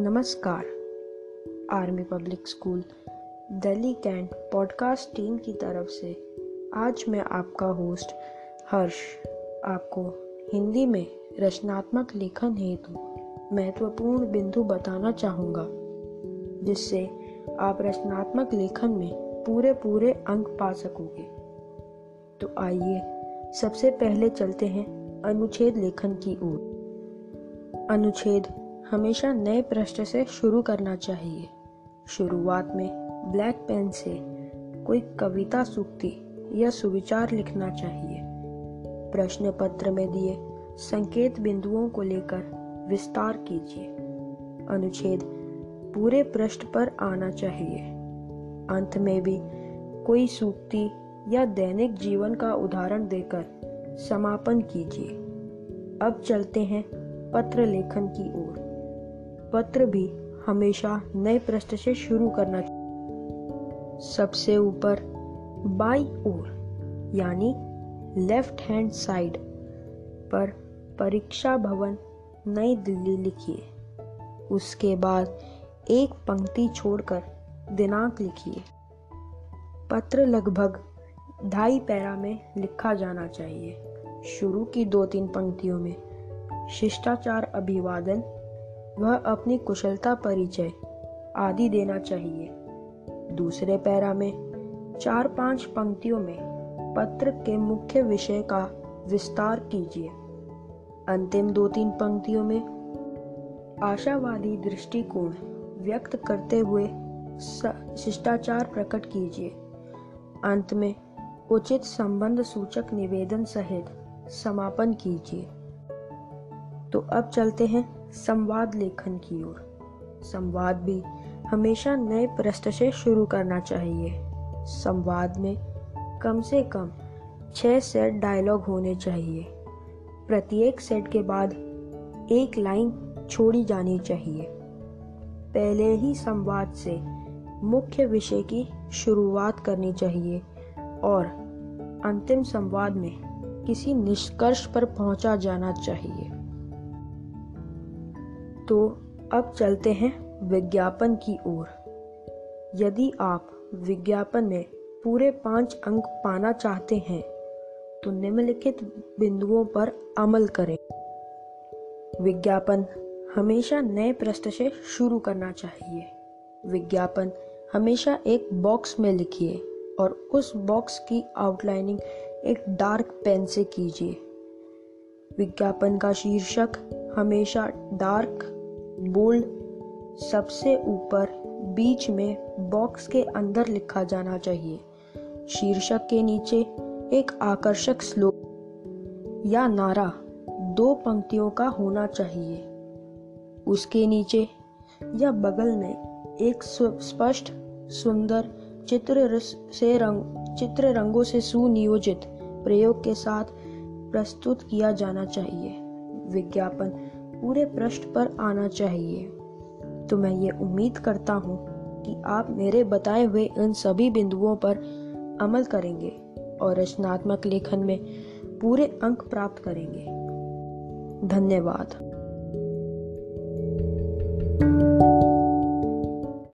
नमस्कार। Army public school, Delhi cantt podcast team की तरफ़ से आज मैं आपका होस्ट हर्ष, आपको हिंदी में रचनात्मक लेखन हेतु महत्वपूर्ण बिंदु बताना चाहूँगा, जिससे आप रचनात्मक लेखन में पूरे पूरे अंक पा सकोगे। तो आइए, सबसे पहले चलते हैं अनुच्छेद लेखन की ओर। अनुच्छेद हमेशा नए पृष्ठ से शुरू करना चाहिए। शुरुआत में ब्लैक पेन से कोई कविता सूक्ति या सुविचार लिखना चाहिए। प्रश्न पत्र में दिए संकेत बिंदुओं को लेकर विस्तार कीजिए। अनुच्छेद पूरे पृष्ठ पर आना चाहिए। अंत में भी कोई सूक्ति या दैनिक जीवन का उदाहरण देकर समापन कीजिए। अब चलते हैं पत्र लेखन की ओर। पत्र भी हमेशा नए पृष्ठ से शुरू करना सबसे ऊपर बाई ओर, यानी लेफ़्ट हैंड साइड पर परीक्षा भवन नई दिल्ली लिखिए। उसके बाद एक पंक्ति छोड़कर दिनांक लिखिए। पत्र लगभग ढाई पैरा में लिखा जाना चाहिए। शुरू की दो तीन पंक्तियों में शिष्टाचार अभिवादन वह अपनी कुशलता परिचय आदि देना चाहिए। दूसरे पैरा में चार पाँच पंक्तियों में पत्र के मुख्य विषय का विस्तार कीजिए। अंतिम दो तीन पंक्तियों में आशावादी दृष्टिकोण व्यक्त करते हुए शिष्टाचार प्रकट कीजिए। अंत में उचित संबंध सूचक निवेदन सहित समापन कीजिए। तो अब चलते हैं संवाद लेखन की ओर। संवाद भी हमेशा नए पृष्ठ से शुरू करना चाहिए। संवाद में कम से कम छह सेट डायलॉग होने चाहिए। प्रत्येक सेट के बाद एक लाइन छोड़ी जानी चाहिए। पहले ही संवाद से मुख्य विषय की शुरुआत करनी चाहिए और अंतिम संवाद में किसी निष्कर्ष पर पहुँचा जाना चाहिए। तो अब चलते हैं विज्ञापन की ओर। यदि आप विज्ञापन में पूरे पाँच अंक पाना चाहते हैं तो निम्नलिखित बिंदुओं पर अमल करें। विज्ञापन हमेशा नए पृष्ठ से शुरू करना चाहिए। विज्ञापन हमेशा एक बॉक्स में लिखिए और उस बॉक्स की आउटलाइनिंग एक डार्क पेन से कीजिए। विज्ञापन का शीर्षक हमेशा डार्क बोल्ड सबसे ऊपर बीच में बॉक्स के अंदर लिखा जाना चाहिए। शीर्षक के नीचे एक आकर्षक श्लोक या नारा दो पंक्तियों का होना चाहिए। उसके नीचे या बगल में एक स्पष्ट, सुंदर चित्र से रंग चित्र रंगों से सुनियोजित प्रयोग के साथ प्रस्तुत किया जाना चाहिए। विज्ञापन पूरे पृष्ठ पर आना चाहिए। तो मैं ये उम्मीद करता हूँ कि आप मेरे बताए हुए इन सभी बिंदुओं पर अमल करेंगे और रचनात्मक लेखन में पूरे अंक प्राप्त करेंगे। धन्यवाद।